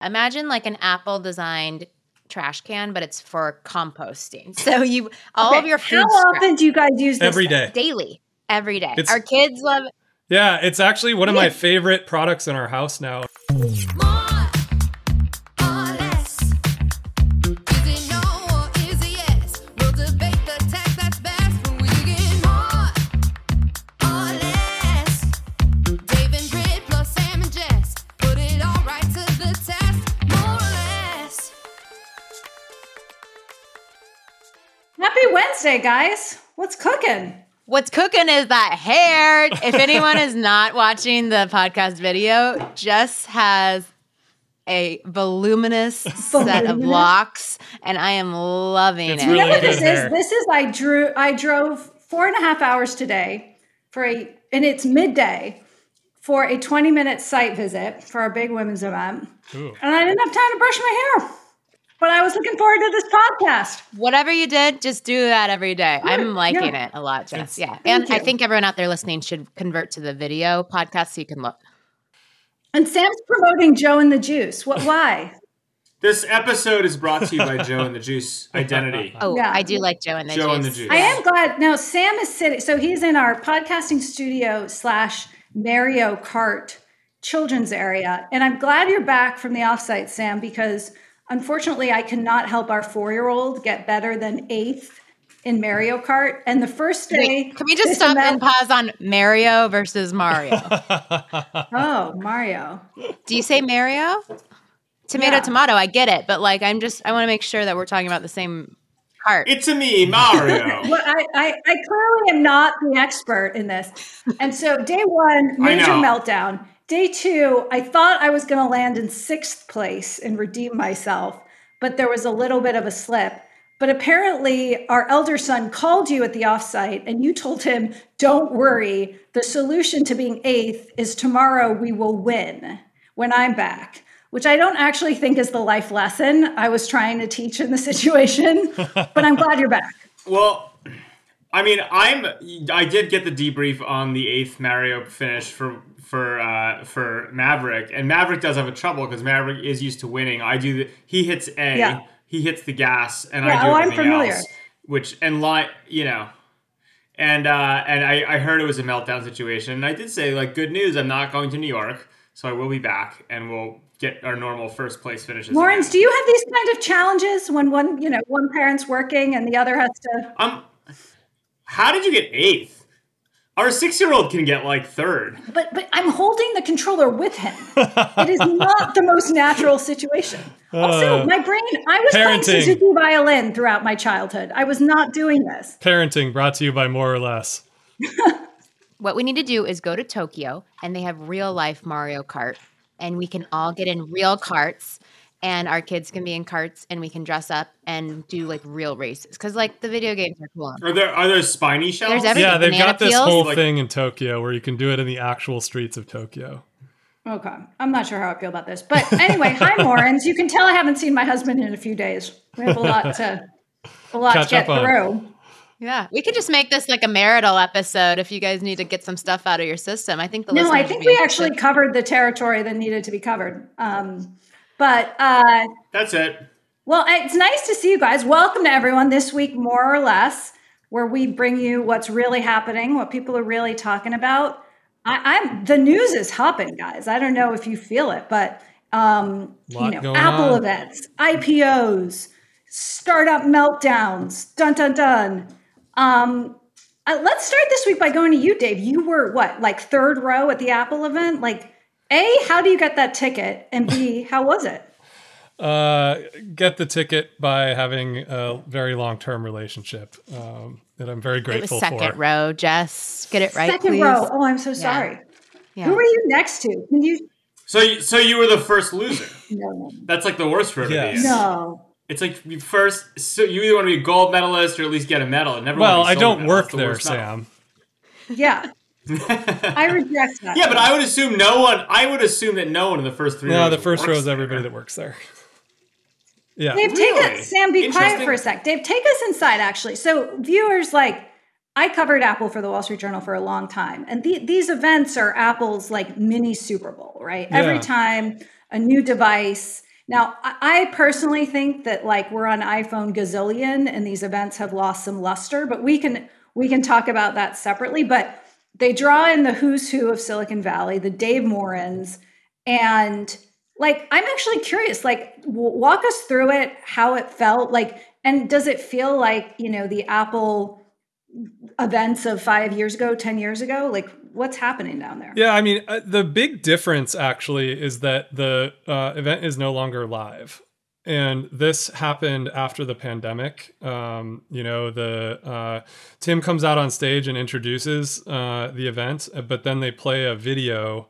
Imagine like an Apple designed trash can, but it's for composting. So you all of your food How often do you guys use this Every day, daily, every day. It's- Our kids love it. Yeah, it's actually one of my favorite products in our house now. More Happy guys. What's cooking? What's cooking is that hair. If anyone is not watching the podcast video, Jess has a voluminous set of locks, and I am loving It's it. You know what good this hair. is? This is I drew I drove four and a half hours today for a and it's midday for a 20 minute site visit for our big women's event. Ooh. And I didn't have time to brush my hair. But I was looking forward to this podcast. Whatever you did, just do that every day. I'm liking yeah. it a lot, Jess. Yeah. Thank And I think everyone out there listening should convert to the video podcast so you can look. And Sam's promoting Joe and the Juice. What why? This episode is brought to you by Joe and the Juice Identity. Oh, Yeah. I do like Joe and the Joe and the Juice. I am glad. Now, Sam is sitting, so he's in our podcasting studio slash Mario Kart children's area. And I'm glad you're back from the offsite, Sam, because unfortunately, I cannot help our four year old get better than eighth in Mario Kart. And the first day. Wait, can we just stop amount- and pause on Mario versus Mario? Oh, Mario. do you say Mario? Tomato, Yeah. tomato. I get it, but like, I'm just, I want to make sure that we're talking about the same cart. It's a me, Mario. Well, I, I, I clearly am not the expert in this. And so, day one, major meltdown. Day two, I thought I was going to land in sixth place and redeem myself, but there was a little bit of a slip. But apparently, our elder son called you at the offsite and you told him, Don't worry, the solution to being eighth is tomorrow we will win when I'm back. Which I don't actually think is the life lesson I was trying to teach in the situation, but I'm glad you're back. well, I mean, I'm. I did get the debrief on the eighth Mario finish for for uh, for Maverick, and Maverick does have a trouble because Maverick is used to winning. I do. The, he hits A. Yeah. He hits the gas, and Yeah, I do oh, I'm familiar. else. Which and like you know. And uh, and I, I heard it was a meltdown situation. And I did say like good news. I'm not going to New York, so I will be back, and we'll get our normal first place finishes. Lawrence, again. do you have these kind of challenges when one, you know, one parent's working and the other has to? Um, how did you get eighth? Our six-year-old can get like third. But but I'm holding the controller with him. it is not the most natural situation. Also, Uh, my brain. I was playing. Suzuki violin throughout my childhood. I was not doing this. Parenting brought to you by More or Less. what we need to do is go to Tokyo and they have real life Mario Kart and we can all get in real carts and our kids can be in carts and we can dress up and do like real races because like the video games are cool. Are there are there spiny shells? There's every- Yeah, they've banana got this peels? whole Like- thing in Tokyo where you can do it in the actual streets of Tokyo. Okay, I'm not sure how I feel about this, but anyway, hi, Lawrence. You can tell I haven't seen my husband in a few days. We have a lot to a lot Catch to get up on. through. Yeah, we could just make this like a marital episode if you guys need to get some stuff out of your system. I think the No, I think would be we actually covered the territory that needed to be covered. Um, but uh, That's it. Well, it's nice to see you guys. Welcome to everyone this week, more or less, where we bring you what's really happening, what people are really talking about. I, I'm the news is hopping, guys. I don't know if you feel it, but um, you know, Apple on. events, IPOs, startup meltdowns, dun dun dun. Um, uh, let's start this week by going to you, Dave. You were what, like third row at the Apple event? Like, A, how do you get that ticket? And B, how was it? Uh, get the ticket by having a very long term relationship um, that I'm very It was grateful second for. row. Jess, get it right, Second please. row. Oh, I'm so sorry. Yeah. Who are you next to? Can you? So you, so you were the first loser. No, no, That's like the worst for to Yes. no. It's like you first. So you either want to be a gold medalist or at least get a medal. and never Well, want I to be silver don't medal. work the there, worst medal. Sam. Yeah, I reject that. Yeah, but I would assume no one. I would assume that no one in the first three. No, rows the first row is everybody there. that works there. Yeah. Dave, take Really? us. Sam, be quiet for a sec. Dave, take us inside. Actually, so viewers, like, I covered Apple for the Wall Street Journal for a long time, and the, these events are Apple's like mini Super Bowl, right? Every time a new device Now, I I personally think that like we're on iPhone gazillion and these events have lost some luster, but we can we can talk about that separately. But they draw in the who's who of Silicon Valley, the Dave Morins, and like I'm actually curious. Like, w- walk us through it, how it felt, like, and does it feel like you know the Apple events of five years ago, ten years ago? Like, what's happening down there? Yeah, I mean, uh, the big difference actually is that the uh, event is no longer live. And this happened after the pandemic. Um, you know, the uh, Tim comes out on stage and introduces uh, the event, but then they play a video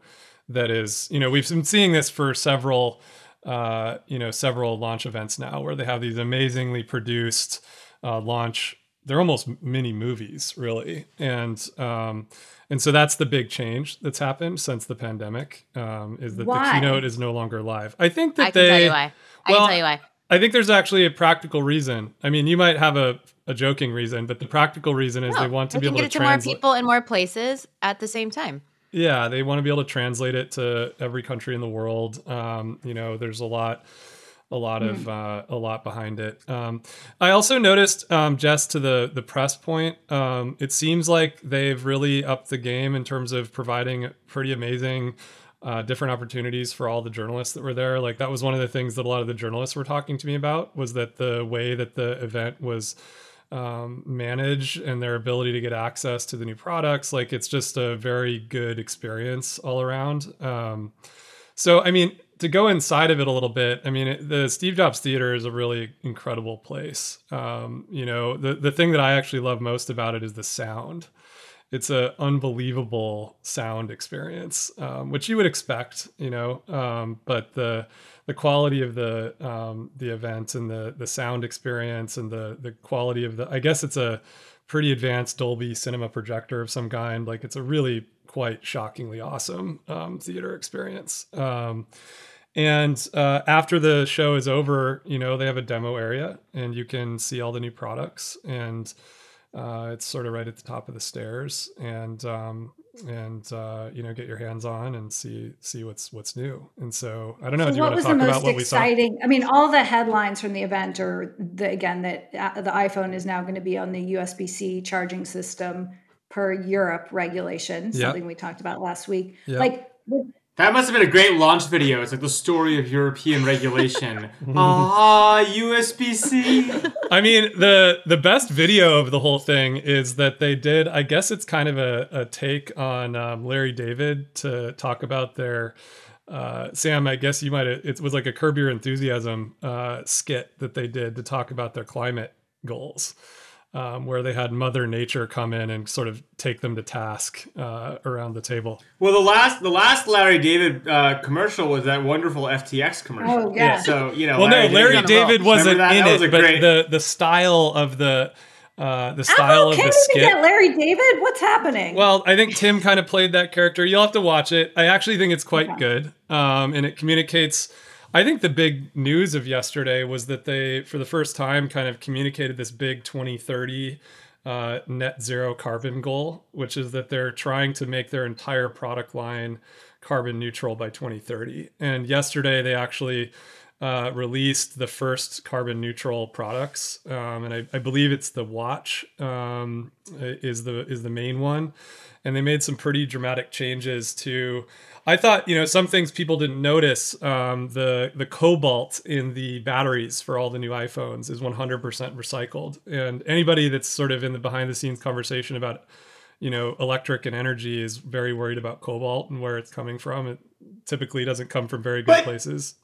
that is, you know, we've been seeing this for several, uh, you know, several launch events now, where they have these amazingly produced uh, launch. They're almost mini movies, really, and um, and so that's the big change that's happened since the pandemic. Um, is that Why? the keynote is no longer live. I think that I they. Tell you why. I well, can tell you why. I think there's actually a practical reason. I mean, you might have a, a joking reason, but the practical reason is No, they want to be able get to it to more people in more places at the same time. Yeah, they want to be able to translate it to every country in the world. Um, you know, there's a lot, a lot of uh, a lot behind it. Um, I also noticed, um, just to the the press point, um, it seems like they've really upped the game in terms of providing pretty amazing. Uh, different opportunities for all the journalists that were there. Like that was one of the things that a lot of the journalists were talking to me about was that the way that the event was um, manage and their ability to get access to the new products. Like it's just a very good experience all around. Um, so, I mean, to go inside of it a little bit, I mean, it, the Steve Jobs Theater is a really incredible place. Um, you know, the the thing that I actually love most about it is the sound. It's a unbelievable sound experience, um, which you would expect, you know. Um, but the the quality of the um, the event and the the sound experience and the the quality of the I guess it's a pretty advanced Dolby cinema projector of some kind. Like it's a really quite shockingly awesome um, theater experience. Um, and uh, after the show is over, you know they have a demo area and you can see all the new products and uh, it's sort of right at the top of the stairs and um, and uh, you know get your hands on and see see what's what's new. And so I don't know. So do you what want was to the talk about most what we saw? exciting? I mean, all the headlines from the event are the, again that uh, the iPhone is now going to be on the USB-C charging system per Europe regulation, something we talked about last week. Yeah. Like, That must have been a great launch video. It's like the story of European regulation. ah, USB C. I mean, the the best video of the whole thing is that they did. I guess it's kind of a, a take on um, Larry David to talk about their. Uh, Sam, I guess you might. It was like a Curb Your Enthusiasm uh, skit that they did to talk about their climate goals, um, where they had Mother Nature come in and sort of take them to task uh, around the table. Well, the last the last Larry David uh, commercial was that wonderful FTX commercial. Oh, yeah. So you know, Well, no, Larry on. David wasn't that? in That was it, but great- the the style of the uh, the style Apple of can't the even skit. get Larry David. What's happening? Well, I think Tim kind of played that character. You'll have to watch it. I actually think it's quite Okay. good. Um, and it communicates. I think the big news of yesterday was that they, for the first time, kind of communicated this big 2030 uh, net zero carbon goal, which is that they're trying to make their entire product line carbon neutral by 2030. And yesterday they actually uh, released the first carbon neutral products, um, and I, I believe it's the watch um, is the is the main one, and they made some pretty dramatic changes to. I thought you know some things people didn't notice. Um, the the cobalt in the batteries for all the new iPhones is 100% recycled, and anybody that's sort of in the behind the scenes conversation about you know electric and energy is very worried about cobalt and where it's coming from. It typically doesn't come from very good But- places.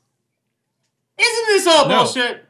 Isn't this all No. bullshit?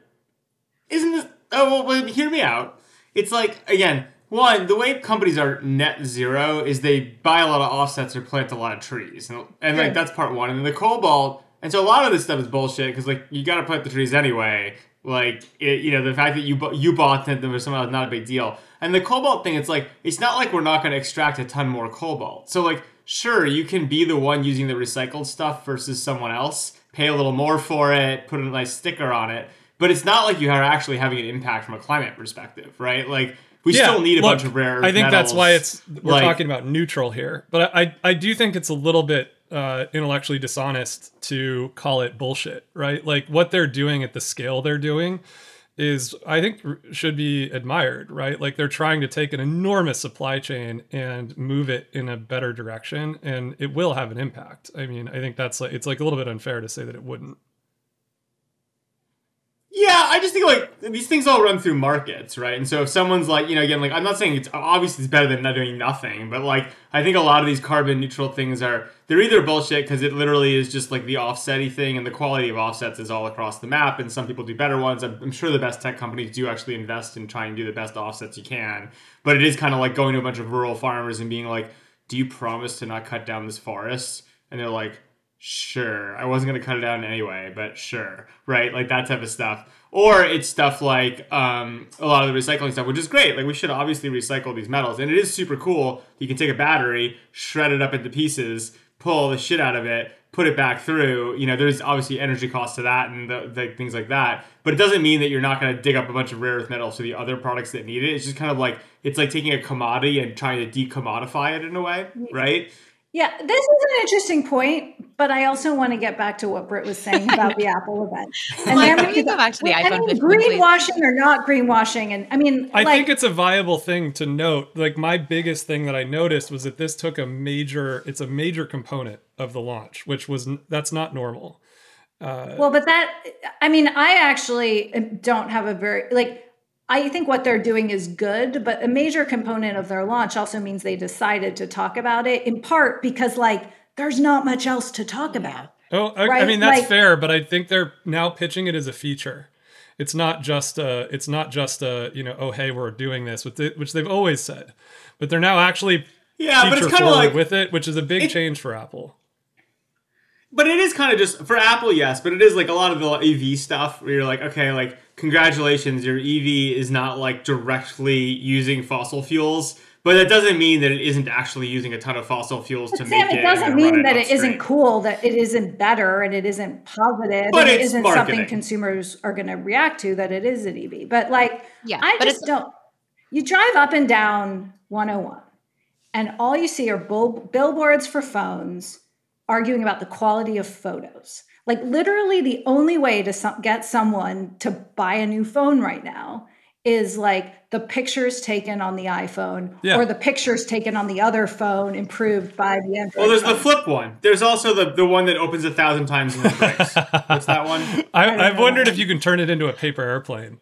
Isn't this? Oh well, well, hear me out. It's like again, one, the way companies are net zero is they buy a lot of offsets or plant a lot of trees, and, and like that's part one. And then the cobalt, and so a lot of this stuff is bullshit because like you got to plant the trees anyway. Like it, you know, the fact that you bu- you bought them was somehow not a big deal. And the cobalt thing, it's like it's not like we're not going to extract a ton more cobalt. So like, sure, you can be the one using the recycled stuff versus someone else, pay a little more for it, put a nice sticker on it. But it's not like you are actually having an impact from a climate perspective, right? Like we still need a look, bunch of rare. I think that's why it's we're Like- talking about neutral here, but I I do think it's a little bit uh, intellectually dishonest to call it bullshit, right? Like what they're doing at the scale they're doing is, I think, should be admired, right? Like they're trying to take an enormous supply chain and move it in a better direction, and it will have an impact. I mean, I think that's like it's like a little bit unfair to say that it wouldn't. Yeah, I just think like these things all run through markets, right? And so if someone's like, you know, again, like I'm not saying it's obviously it's better than not doing nothing, but like I think a lot of these carbon neutral things are they're either bullshit because it literally is just like the offsetty thing, and the quality of offsets is all across the map, and some people do better ones. I'm, I'm sure the best tech companies do actually invest in trying to do the best offsets you can, but it is kind of like going to a bunch of rural farmers and being like, "Do you promise to not cut down this forest?" And they're like, sure. I wasn't going to cut it down anyway but sure. Right? Like that type of stuff. Or it's stuff like um, a lot of the recycling stuff which is great. Like we should obviously recycle these metals and it is super cool. You can take a battery shred it up into pieces pull the shit out of it put it back through. You know there's obviously energy costs to that and the, the things like that but it doesn't mean that you're not going to dig up a bunch of rare earth metals for the other products that need it. It's just kind of like it's like taking a commodity and trying to decommodify it in a way right Yeah, this is an interesting point, but I also want to get back to what Brit was saying about the Apple event. And Like, there can we we go back to the I iPhone mean, 15, please? greenwashing or not greenwashing, and I mean, I like, think it's a viable thing to note. Like my biggest thing that I noticed was that this took a major it's a major component of the launch, which was that's not normal. Uh, well, but that, I mean, I actually uh, don't have a very, like, I think what they're doing is good, but a major component of their launch also means they decided to talk about it in part because, like, there's not much else to talk about. Oh, I, I mean that's like- fair, but I think they're now pitching it as a feature. It's not just a it's not just a, you know, oh hey, we're doing this with it, which they've always said. But they're now actually yeah but feature it's kind of forward like with it, which is a big it- change for Apple. But it is kind of just for Apple, yes. But it is like a lot of the EV stuff where you're like, okay, like congratulations, your EV is not like directly using fossil fuels. But that doesn't mean that it isn't actually using a ton of fossil fuels to Sam, make it. it doesn't mean run that it upstream. isn't cool, that it isn't better, and it isn't positive, But and it it's isn't marketing. something consumers are going to react to. That it is an EV, but like, Yeah, I but just don't. You drive up and down 101, and all you see are bull, billboards for phones arguing about the quality of photos. Like literally, the only way to some, get someone to buy a new phone right now is like the pictures taken on the iPhone Yeah. or the pictures taken on the other phone improved by the Android. Well, there's the flip one. There's also the, the one that opens a thousand times and then breaks. What's that one? I, don't I've know. wondered if you can turn it into a paper airplane.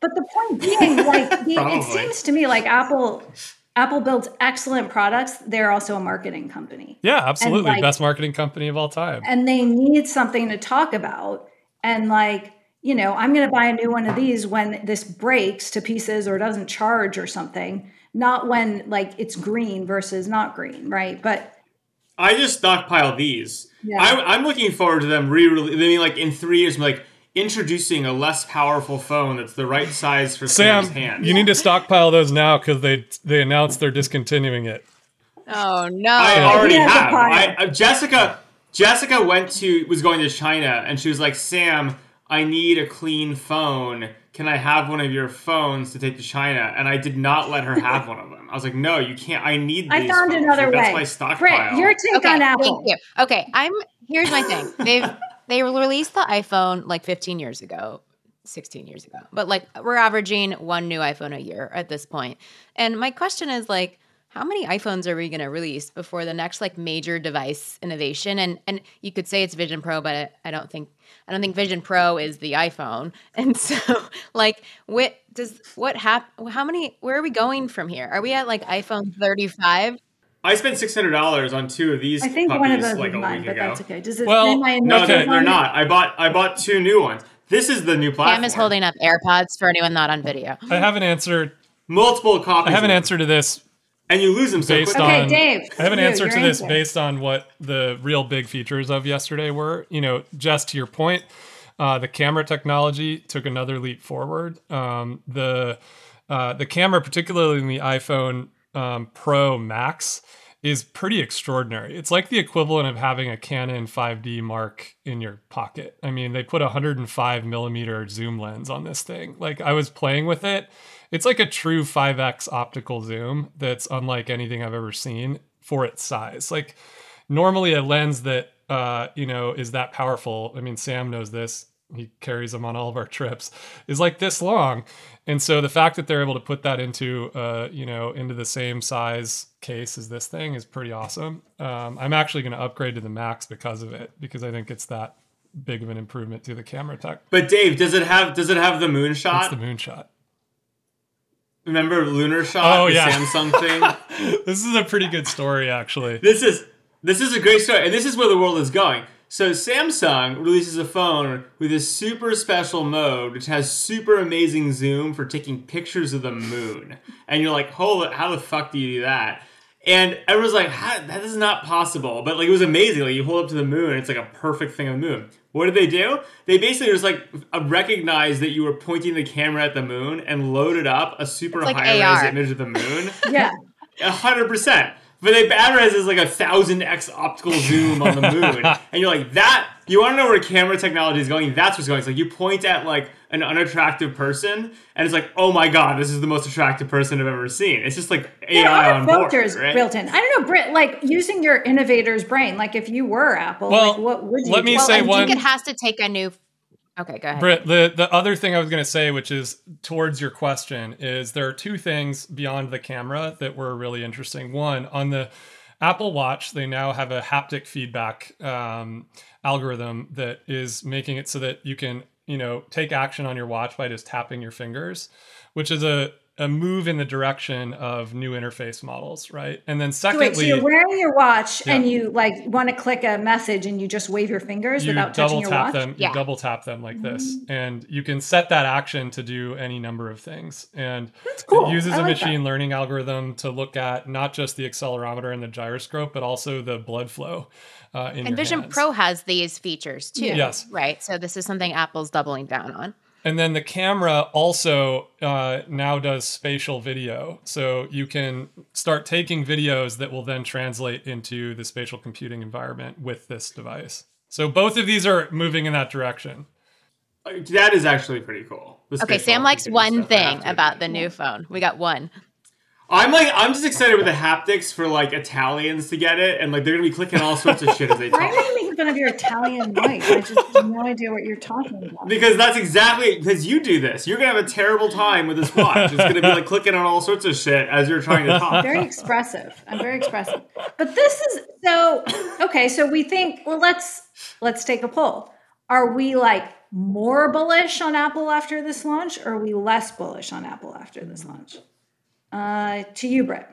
But the point being, like, the, it seems to me like Apple, Apple builds excellent products. They're also a marketing company, Yeah, absolutely. like- Best marketing company of all time. and they need something to talk about. And like, you know, I'm going to buy a new one of these when this breaks to pieces or doesn't charge or something. Not when like it's green versus not green, right? But I just stockpile these. Yeah. I, I'm looking forward to them re-release. I mean, like in three years, like introducing a less powerful phone that's the right size for Sam, Sam's hand. you need to stockpile those now because they they announced they're discontinuing it. Oh no! I already He a have. I, uh, Jessica Jessica went to was going to China and she was like, Sam, I need a clean phone. Can I have one of your phones to take to China? And I did not let her have one of them. I was like, No, you can't. I need. I found phones. another Like, way. That's my stockpile. Brit, your take okay, on Apple. Thank you. Okay, I'm here's my thing. They've they released the iPhone like 15 years ago, 16 years ago. But like we're averaging one new iPhone a year at this point. And my question is like how many iPhones are we going to release before the next like major device innovation? And and you could say it's Vision Pro, but I don't think I don't think Vision Pro is the iPhone. And so like what does what hap- how many where are we going from here? Are we at like iPhone 35? I spent six hundred dollars on two of these. I think puppies, one of those like is a mine, week but ago. that's okay. Does it Well, say my No, they're, they're not. I bought I bought two new ones. This is the new platform. Sam is holding up AirPods for anyone not on video. I have an answer. multiple copies. I have an answer to this and you lose them so based quickly. Okay, on. Dave, I have an you, answer to this answer. based on what the real big features of yesterday were. You know, just to your point, uh, the camera technology took another leap forward. Um, the uh, the camera, particularly in the iPhone um, Pro Max, is pretty extraordinary. It's like the equivalent of having a Canon 5D Mark in your pocket. I mean, they put a 105 millimeter zoom lens on this thing. Like I was playing with it. It's like a true 5x optical zoom that's unlike anything I've ever seen for its size. Like normally a lens that uh, you know is that powerful. I mean, Sam knows this. He carries them on all of our trips. Is like this long, and so the fact that they're able to put that into uh, you know into the same size case as this thing is pretty awesome. Um, I'm actually going to upgrade to the Max because of it because I think it's that big of an improvement to the camera tech. But Dave, does it have does it have the moonshot? It's the moonshot. Remember lunar shot? Oh, yeah. Samsung thing. This is a pretty good story, actually. this is this is a great story, and this is where the world is going. So Samsung releases a phone with a super special mode, which has super amazing zoom for taking pictures of the moon. And you're like, hold it, how the fuck do you do that? And everyone's like, how, that is not possible. But like, it was amazing. Like, you hold up to the moon, and it's like a perfect thing of the moon. What did they do? They basically just like uh, recognized that you were pointing the camera at the moon and loaded up a super It's like high AR. res image of the moon. Yeah. A hundred percent. But they advertise as like a thousand x optical zoom on the moon, and you're like that. You want to know where camera technology is going? That's what's going. It's like you point at like an unattractive person, and it's like, oh my god, this is the most attractive person I've ever seen. It's just like There AI are on board, filters right? built in. I don't know, Brit, like using your innovator's brain, like if you were Apple, Well, like what would you let me do? Well, say I one- think it has to take a new. Okay, go ahead. Brit, the, the other thing I was going to say, which is towards your question, is there are two things beyond the camera that were really interesting. One, on the Apple Watch, they now have a haptic feedback um, algorithm that is making it so that you can, you know, take action on your watch by just tapping your fingers, which is a, a move in the direction of new interface models, right? And then So secondly, Wait, so you're wearing your watch Yeah. and you like want to click a message and you just wave your fingers you without double touching your tap watch? them Yeah. you double tap them like this Mm-hmm. and you can set that action to do any number of things and cool. it uses I a like that. machine learning algorithm to look at not just the accelerometer and the gyroscope but also the blood flow uh, in and your Vision hands. Pro has these features too. Yes. Right. So this is something Apple's doubling down on. And then the camera also uh, now does spatial video. So you can start taking videos that will then translate into the spatial computing environment with this device. So both of these are moving in that direction. That is actually pretty cool. Okay, Sam likes one stuff, thing about the new phone. We got one. I'm like, I'm just excited with the haptics for like Italians to get it, and like they're gonna be clicking all sorts of shit as they talk. Why are you making fun of your Italian wife? I just have no idea what you're talking about. Because that's exactly because you do this. You're gonna have a terrible time with this watch. It's gonna be like clicking on all sorts of shit as you're trying to talk. Very expressive. I'm very expressive. But this is so okay, so we think, well, let's let's take a poll. Are we like more bullish on Apple after this launch, or are we less bullish on Apple after this launch? Uh, to you, Brit.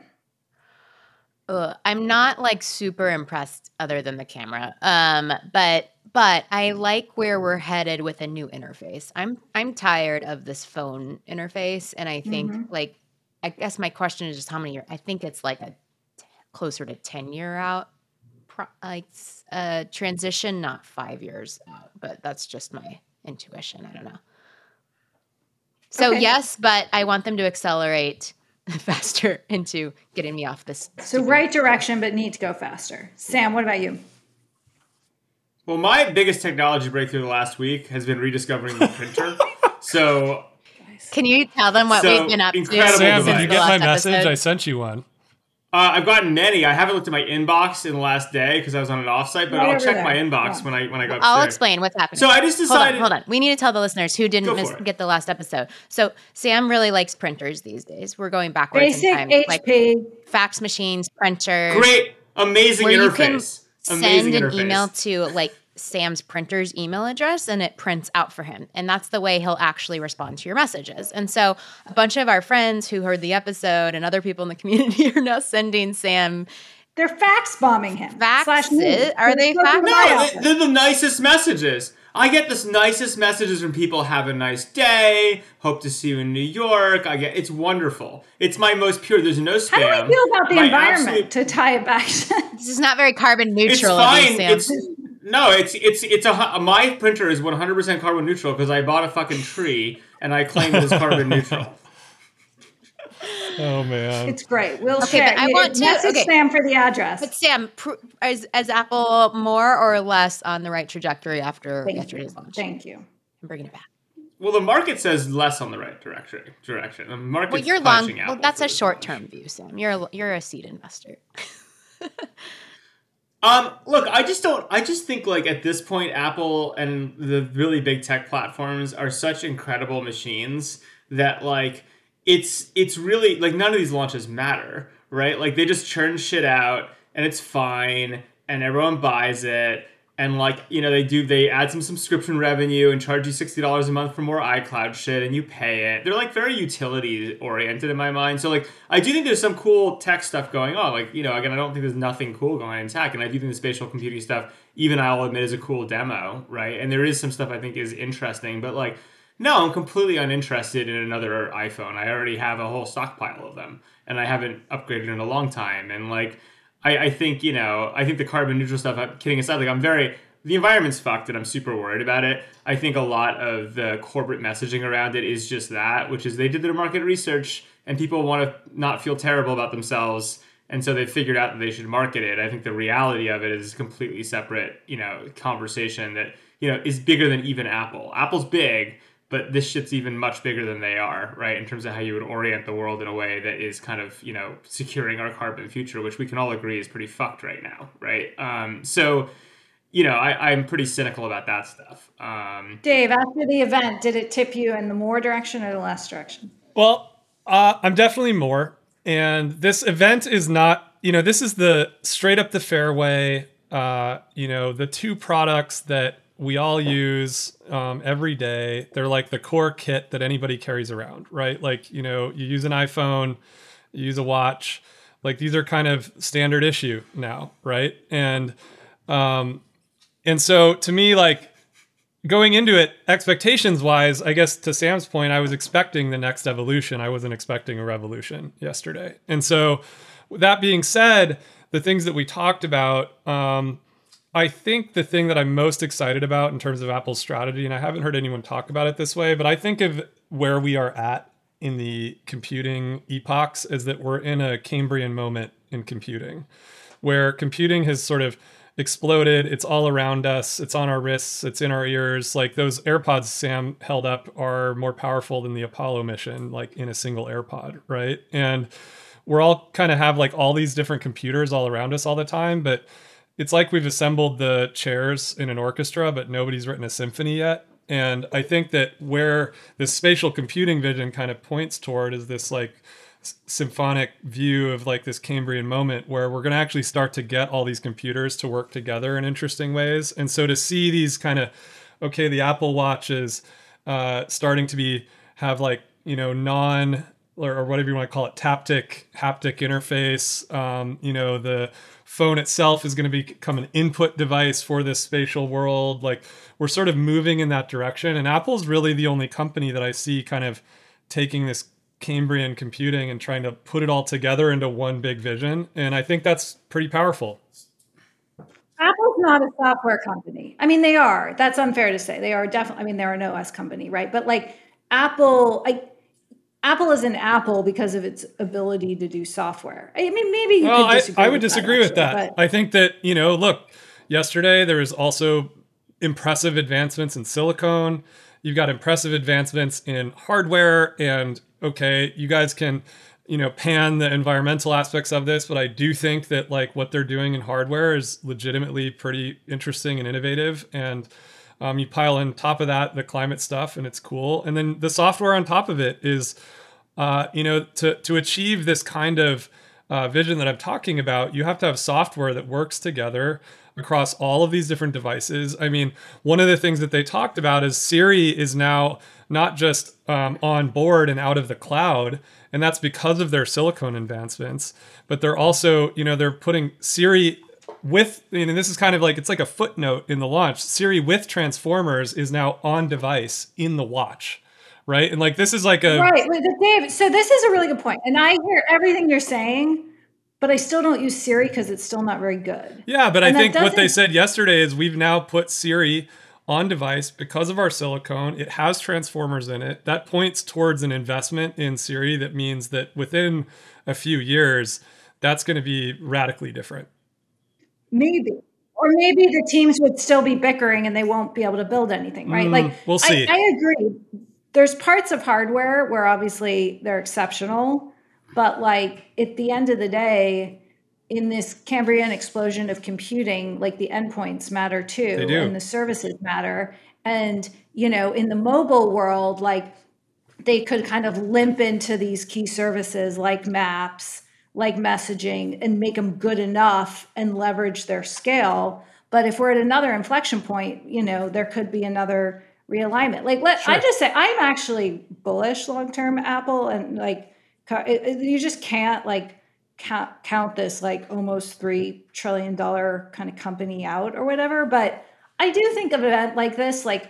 Ugh, I'm not like super impressed other than the camera. Um, but but I like where we're headed with a new interface. I'm I'm tired of this phone interface, and I think like I guess my question is just how many years. I think it's like a t- closer to ten year out, pro- like s- uh, transition, not five years out. But that's just my intuition. I don't know. So Okay. yes, but I want them to accelerate faster into getting me off this. So right direction, but need to go faster. Sam, what about you? Well, my biggest technology breakthrough the last week has been rediscovering the printer. so Can you tell them what So, we've been up to? incredible Sam, device. did you get my last message? episode? I sent you one. Uh, I've gotten many. I haven't looked at my inbox in the last day because I was on an offsite, but Right I'll check there. my inbox Yeah. when I when I go upstairs. I'll explain what's happening. So I just hold on, decided. hold on. We need to tell the listeners who didn't miss, get the last episode. So Sam really likes printers these days. We're going backwards Basic in time, HP. like fax machines, printers. Great, amazing where you can interface. Amazing send an interface. email to like Sam's printer's email address and it prints out for him. And that's the way he'll actually respond to your messages. And so a bunch of our friends who heard the episode and other people in the community are now sending Sam They're fax bombing him. Faxes? slash me. Are they Go fax- my No, office. they- they're the nicest messages. I get this nicest messages from people. Have a nice day. Hope to see you in New York. I get it's wonderful. It's my most pure. There's no spam. How do we feel about the My environment absolute- to tie it back This is not very carbon neutral of you, fine. Sam. It's no. It's it's it's a my printer is 100 percent carbon neutral because I bought a fucking tree and I claim it as carbon neutral. Oh man. It's great. We'll Okay, share. but I You- want to- message okay. Sam for the address. But Sam, pr- is, is Apple more or less on the right trajectory after Thank yesterday's you. launch? Thank you. I'm bringing it back. Well, the market says less on the right direction. Direction. The market. Well, you're long. punching Well, that's a this short launch. term view, Sam. You're a, you're a seed investor. Um, look, I just don't. I just think like at this point, Apple and the really big tech platforms are such incredible machines that like it's it's really like none of these launches matter, right? Like they just churn shit out and it's fine and everyone buys it and like you know they do they add some subscription revenue and charge you $60 a month for more icloud shit and you pay it. They're like very utility oriented in my mind. So like i do think there's some cool tech stuff going on. Like you know again i don't think there's nothing cool going on in tech and i do think the spatial computing stuff even i'll admit is a cool demo right? And there is some stuff i think is interesting but like no i'm completely uninterested in another iphone. I already have a whole stockpile of them and i haven't upgraded in a long time. And like I, I think you know I think the carbon neutral stuff. I'm kidding aside, like I'm very the environment's fucked and I'm super worried about it. I think a lot of the corporate messaging around it is just that, which is they did their market research and people want to not feel terrible about themselves, and so they figured out that they should market it. I think the reality of it is a completely separate, you know, conversation that you know is bigger than even Apple. Apple's big, but this shit's even much bigger than they are, right? In terms of how you would orient the world in a way that is kind of, you know, securing our carbon future, which we can all agree is pretty fucked right now, right? Um, so, you know, I, I'm pretty cynical about that stuff. Um, Dave, after the event, did it tip you in the more direction or the less direction? Well, uh, I'm definitely more. And this event is not, you know, this is the straight up the fairway, uh, you know, the two products that we all use um, every day. They're like the core kit that anybody carries around, right? Like, you know, you use an iPhone, you use a watch. Like these are kind of standard issue now, right? And um, and so to me, like going into it expectations wise i guess to sam's point i was expecting the next evolution i wasn't expecting a revolution yesterday and so that being said the things that we talked about um, i think the thing that i'm most excited about in terms of apple's strategy and i haven't heard anyone talk about it this way but i think of where we are at in the computing epochs is that we're in a cambrian moment in computing where computing has sort of exploded. It's all around us. It's on our wrists. It's in our ears. Like those AirPods Sam held up are more powerful than the Apollo mission, like in a single AirPod, right? And we're all kind of have like all these different computers all around us all the time, but it's like we've assembled the chairs in an orchestra, but nobody's written a symphony yet. And I think that where this spatial computing vision kind of points toward is this like symphonic view of like this Cambrian moment where we're going to actually start to get all these computers to work together in interesting ways. And so to see these kind of, okay, the Apple Watch is uh, starting to be have like, you know, non or, or whatever you want to call it, taptic, haptic interface. Um, you know, the phone itself is going to become an input device for this spatial world. Like we're sort of moving in that direction. And Apple's really the only company that I see kind of taking this Cambrian computing and trying to put it all together into one big vision. And I think that's pretty powerful. Apple's not a software company. I mean, they are. That's unfair to say. They are definitely. I mean, they're an OS company, right? But like Apple, I, Apple is an Apple because of its ability to do software. I mean, maybe you well, could disagree I, I would with disagree that, with that. actually, but- I think that, you know, look, yesterday there was also impressive advancements in silicone. You've got impressive advancements in hardware and okay, you guys can, you know, pan the environmental aspects of this, but I do think that like what they're doing in hardware is legitimately pretty interesting and innovative. And um, you pile on top of that the climate stuff, and it's cool. And then the software on top of it is, uh, you know, to to achieve this kind of uh, vision that I'm talking about, you have to have software that works together across all of these different devices. I mean, one of the things that they talked about is Siri is now not just um, on board and out of the cloud, and that's because of their silicone advancements, but they're also, you know, they're putting Siri with, and this is kind of like it's like a footnote in the launch. Siri with transformers is now on device in the watch, right? And like this is like a right, Dave. So this is a really good point, and I hear everything you're saying, but I still don't use Siri because it's still not very good. Yeah, but I And that think what they said yesterday is we've now put Siri on device because of our silicone. It has transformers in it. That points towards an investment in Siri that means that within a few years, that's going to be radically different. Maybe. Or maybe the teams would still be bickering and they won't be able to build anything, right? Mm, like we'll see. I, I agree. There's parts of hardware where obviously they're exceptional, but like at the end of the day, in this Cambrian explosion of computing, like the endpoints matter too, They do. and the services matter. And you know, in the mobile world, like they could kind of limp into these key services like maps, like messaging, and make them good enough and leverage their scale. But if we're at another inflection point, you know, there could be another realignment. Like, let I just say I'm actually bullish long term Apple, and like it, it- you just can't like count, count this like almost three trillion dollar kind of company out or whatever. But I do think of an event like this like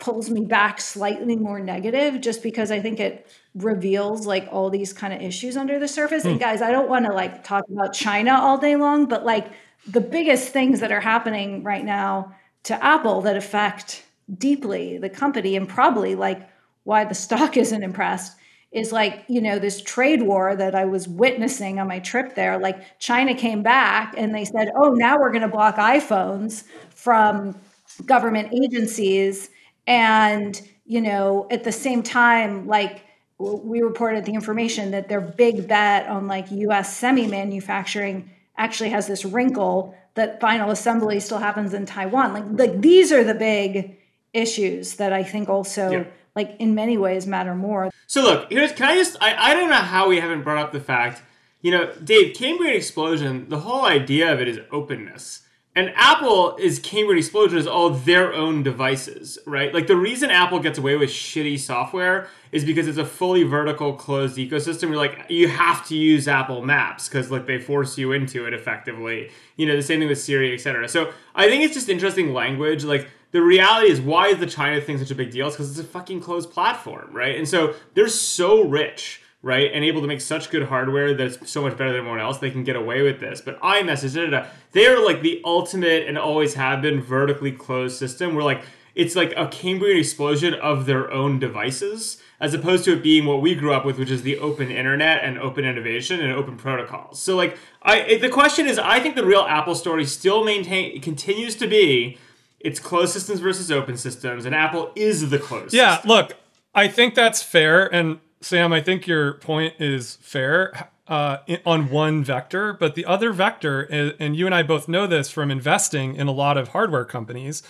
pulls me back slightly more negative just because I think it reveals like all these kind of issues under the surface. And hmm. guys, I don't want to like talk about China all day long, but like the biggest things that are happening right now to Apple that affect deeply the company and probably like why the stock isn't impressed is like you know this trade war that i was witnessing on my trip there like china came back and they said oh now we're going to block iphones from government agencies and you know at the same time like we reported the information that their big bet on like us semi manufacturing actually has this wrinkle that final assembly still happens in taiwan like like these are the big issues that i think also Yeah. like in many ways matter more So look, here's can I just I, I don't know how we haven't brought up the fact, you know, Dave, Cambrian explosion, the whole idea of it is openness. And Apple is Cambrian explosion is all their own devices, right? Like the reason Apple gets away with shitty software is because it's a fully vertical closed ecosystem. You're like, you have to use Apple Maps because like they force you into it effectively. You know, the same thing with Siri, etc. So I think it's just interesting language. Like the reality is why is the China thing such a big deal? It's because it's a fucking closed platform, right? And so they're so rich, right, and able to make such good hardware that's so much better than everyone else. They can get away with this. But iMessage, da, da, da, they're like the ultimate and always have been vertically closed system. Where like it's like a Cambrian explosion of their own devices, as opposed to it being what we grew up with, which is the open internet and open innovation and open protocols. So like, I the question is, I think the real Apple story still maintain continues to be it's closed systems versus open systems, and Apple is the closed. Yeah, system. look, I think that's fair, and Sam, I think your point is fair uh, on one vector, but the other vector, and you and I both know this from investing in a lot of hardware companies,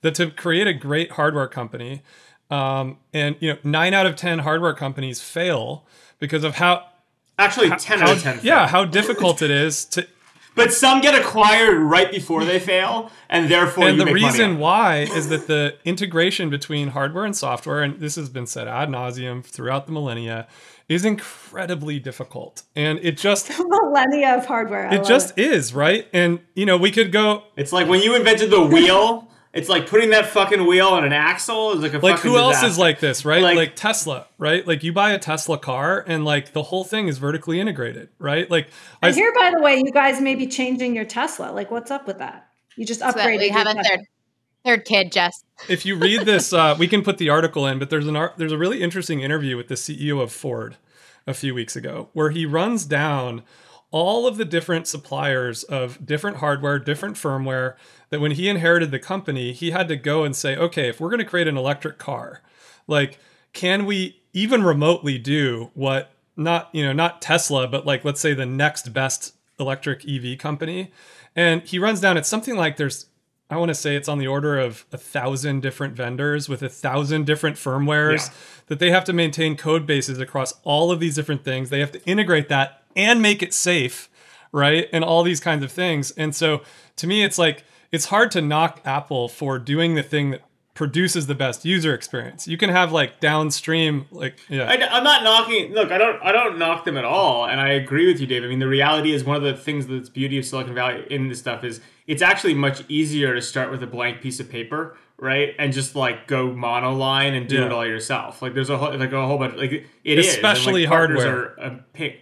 that to create a great hardware company, um, and you know, nine out of ten hardware companies fail because of how. actually, ten how out of ten. yeah, fail. how difficult it is to but some get acquired right before they fail, and therefore and you the make reason on why is that the integration between hardware and software, and this has been said ad nauseum throughout the millennia, is incredibly difficult. And it just the millennia of hardware I it just is, right? And you know, we could go It's like when you invented the wheel. It's like putting that fucking wheel on an axle is like a like fucking who else is like this, right? Like- Like, Tesla, right? Like you buy a Tesla car and like the whole thing is vertically integrated, right? Like I I hear, by the way, you guys may be changing your Tesla. Like, what's up with that? You just So upgraded. we have a third third kid, Jess. if you read this, uh, we can put the article in, but there's an ar- there's a really interesting interview with the CEO of Ford a few weeks ago where he runs down all of the different suppliers of different hardware, different firmware that when he inherited the company, he had to go and say, okay, if we're going to create an electric car, like can we even remotely do what not, you know, not Tesla, but like let's say the next best electric EV company? And he runs down it's something like there's I want to say it's on the order of a thousand different vendors with a thousand different firmwares Yeah. that they have to maintain code bases across all of these different things. They have to integrate that and make it safe, right? And all these kinds of things. And so to me, it's like, it's hard to knock Apple for doing the thing that produces the best user experience. You can have like downstream, like, yeah. I, am not knocking. Look, I don't. I don't knock them at all, and I agree with you, Dave. I mean, the reality is one of the things that's beauty of Silicon Valley in this stuff is it's actually much easier to start with a blank piece of paper, right, and just like go monoline and do Yeah. it all yourself. Like there's a whole like a whole bunch. Like it is and, Especially like, partners hardware. Are uh, a pick,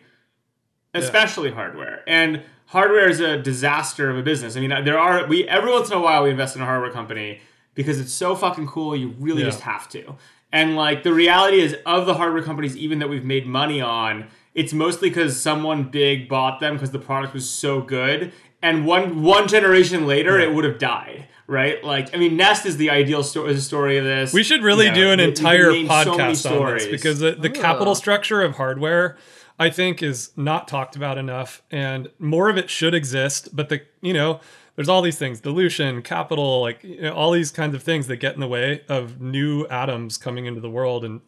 especially hardware and. Hardware is a disaster of a business. I mean, there are we every once in a while we invest in a hardware company because it's so fucking cool. You really Yeah. just have to. And like the reality is, of the hardware companies, even that we've made money on, it's mostly because someone big bought them because the product was so good, and one one generation later it would have died. Right, like I mean, Nest is the ideal sto- is the story of this. We should really You know, do an you- you can entire name so podcast on this because the, the Ooh. capital ah. structure of hardware, I think, is not talked about enough, and more of it should exist. But the you know, there's all these things: dilution, capital, like you know, all these kinds of things that get in the way of new atoms coming into the world. And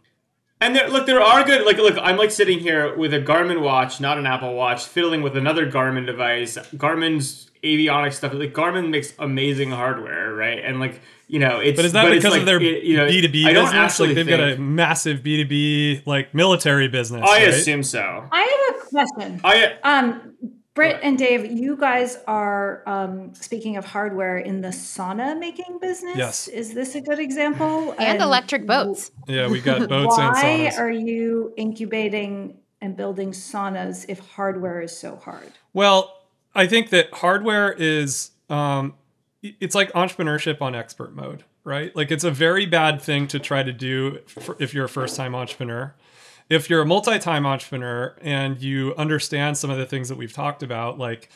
And there, look, there are good. Like, look, I'm like sitting here with a Garmin watch, not an Apple Watch, fiddling with another Garmin device. Garmin's avionics stuff. Like, Garmin makes amazing hardware, right? And like, you know, it's. but is that it's because like, of their it- you know, B two B I don't business? actually Like they've got a massive B two B like military business. I right? assume so. I have a question. I Um, Brit What? and Dave, you guys are um, speaking of hardware in the sauna making business. Yes. Is this a good example? And electric boats. Yeah, we got boats and saunas. Why are you incubating and building saunas if hardware is so hard? Well, I think that hardware is um it's like entrepreneurship on expert mode, right? Like it's a very bad thing to try to do for, if you're a first-time entrepreneur. If you're a multi-time entrepreneur and you understand some of the things that we've talked about, like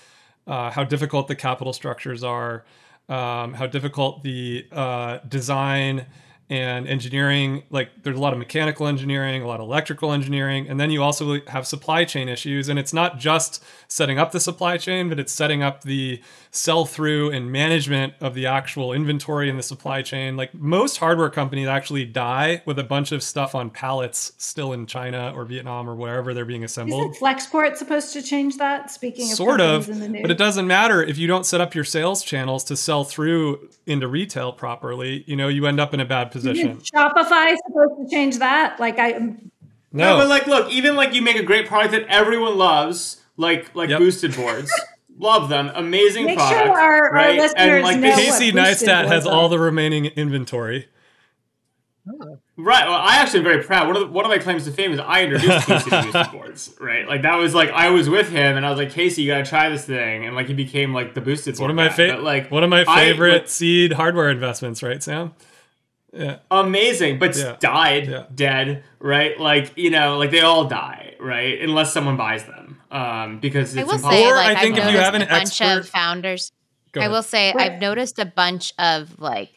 uh, how difficult the capital structures are, um, how difficult the uh, design and engineering like there's a lot of mechanical engineering a lot of electrical engineering and then you also have supply chain issues and it's not just setting up the supply chain but it's setting up the sell through and management of the actual inventory in the supply chain like most hardware companies actually die with a bunch of stuff on pallets still in china or vietnam or wherever they're being assembled Isn't Flexport supposed to change that? Speaking of sort of in the news. but it doesn't matter if you don't set up your sales channels to sell through into retail properly you know you end up in a bad position Isn't Shopify supposed to change that? Like I, no, no but like, look, even like you make a great product that everyone loves, like like Yep. boosted boards. Love them, amazing Make sure product. our- our right? listeners and like know this- what casey neistat has all the remaining inventory Right. Well, I actually am very proud. One of the, one of my claims to fame is I introduced Casey to boosted boards. Right. Like that was like I was with him and I was like, Casey, you gotta try this thing, and like he became like the boosted. one of my favorite like one of my I- favorite like, seed hardware investments right sam yeah amazing, but Yeah. died Yeah. dead. Right. Like you know, like they all die. Right. Unless someone buys them, um, because I it's will impossible. say, Or like, I think I've if you have an a bunch expert- of founders. I will say, Right. I've noticed a bunch of like,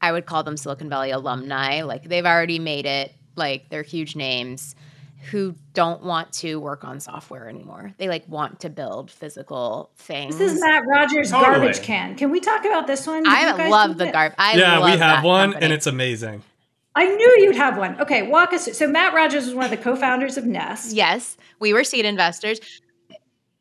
I would call them Silicon Valley alumni. Like they've already made it. Like they're huge names who don't want to work on software anymore. They like want to build physical things. this is Matt Rogers' Totally. garbage can. Can we talk about this one? Did I love the it? garb. Yeah love we have one company. and it's amazing I knew you'd have one. Okay, walk us. So Matt Rogers was one of the co-founders of Nest. yes, we were seed investors.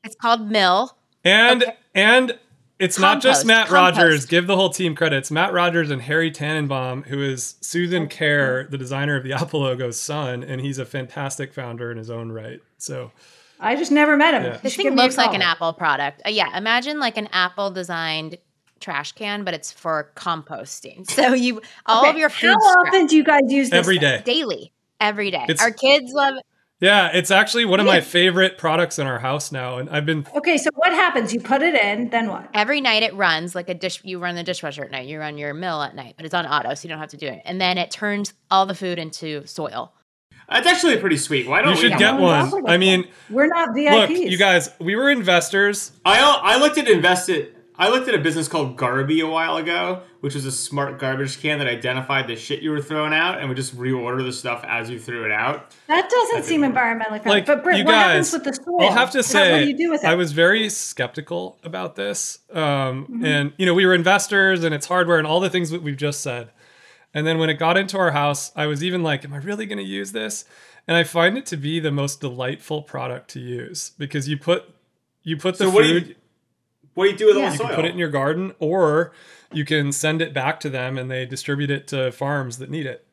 It's called Mill. and Okay. and it's not just Matt compost. Rogers. Give the whole team credit. It's Matt Rogers and Harry Tannenbaum, who is Susan Kare, the designer of the Apple logo's son, and he's a fantastic founder in his own right. So I just never met him. Yeah. This thing looks like an Apple product. Uh, yeah, imagine like an Apple designed trash can, but it's for composting. So you all of your food How scraps often do you guys use this? every thing? day. daily, every day. It's- Our kids love. Yeah, it's actually one of my favorite products in our house now, and I've been Okay, so what happens? You put it in, then what? Every night it runs like a dish. You run the dishwasher at night. You run your mill at night, but it's on auto, so you don't have to do it. And then it turns all the food into soil. That's actually pretty sweet. Why don't you should we? get one. I mean, We're not VIPs. look, you guys, we were investors. I I looked at invested. I looked at a business called Garby a while ago, which was a smart garbage can that identified the shit you were throwing out and would just reorder the stuff as you threw it out. That doesn't seem didn't environmentally friendly. Like but Brit, you what guys, happens with the soil? I'll have to How- say, what do you do with it? I was very skeptical about this. Um, Mm-hmm. And, you know, we were investors and it's hardware and all the things that we've just said. And then when it got into our house, I was even like, am I really going to use this? And I find it to be the most delightful product to use because you put you put the So what do food, you- What do you do with Yeah. all the you soil? can put it in your garden or you can send it back to them and they distribute it to farms that need it.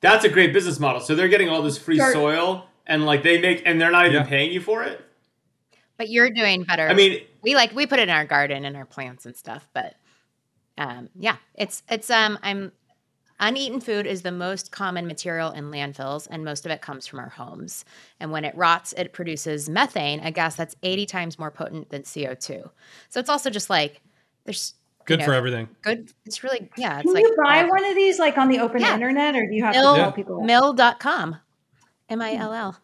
That's a great business model. So they're getting all this free Sure. soil and like they make and they're not even Yeah. paying you for it. But you're doing better. I mean, we like we put it in our garden and our plants and stuff. But um, yeah, it's it's um I'm uneaten food is the most common material in landfills, and most of it comes from our homes. And when it rots, it produces methane, a gas that's 80 times more potent than CO2. So it's also just like there's you Good know, for everything. Good. It's really yeah. It's Can like you buy all- one of these like on the open Yeah. internet, or do you have Mill, to call people? mill.com. M I L L.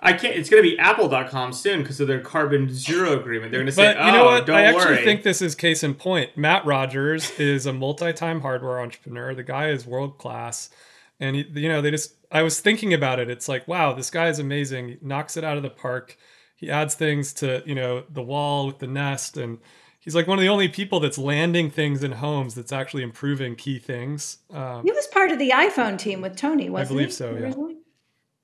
I can't. It's going to be Apple.com soon because of their carbon zero agreement. They're going to say, But "Oh, you know what? don't I actually worry." think this is case in point. Matt Rogers is a multi-time hardware entrepreneur. The guy is world class, and he, you know they just. I was thinking about it. It's like, wow, this guy is amazing. He knocks it out of the park. He adds things to you know the wall with the nest, and he's like one of the only people that's landing things in homes that's actually improving key things. Um, He was part of the iPhone team with Tony, wasn't believe he? so, yeah. originally?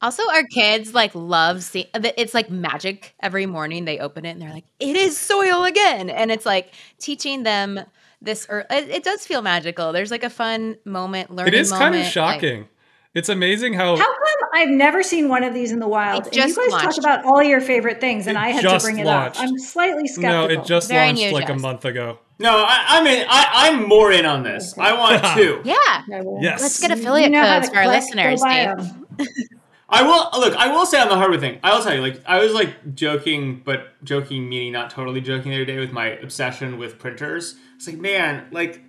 Also, our kids like love seeing. It's like magic. Every morning they open it and they're like, "It is soil again," and it's like teaching them this. Or it, it does feel magical. There's like a fun moment, learning. it is kind of moment, like- shocking. it's amazing how. How come I've never seen one of these in the wild? It And you just guys launched. talk about all your favorite things, and It I had to bring it launched. up. I'm slightly skeptical. no, it just Very launched new, like a month ago. no, I, I'm in. I, I'm more in on this. I want two. Yeah, I Yes. let's get You affiliate know codes for our listeners, Dave. I will look. I will say on the hardware thing. I will tell you, like I was like joking, but joking meaning not totally joking the other day with my obsession with printers. It's like, man, like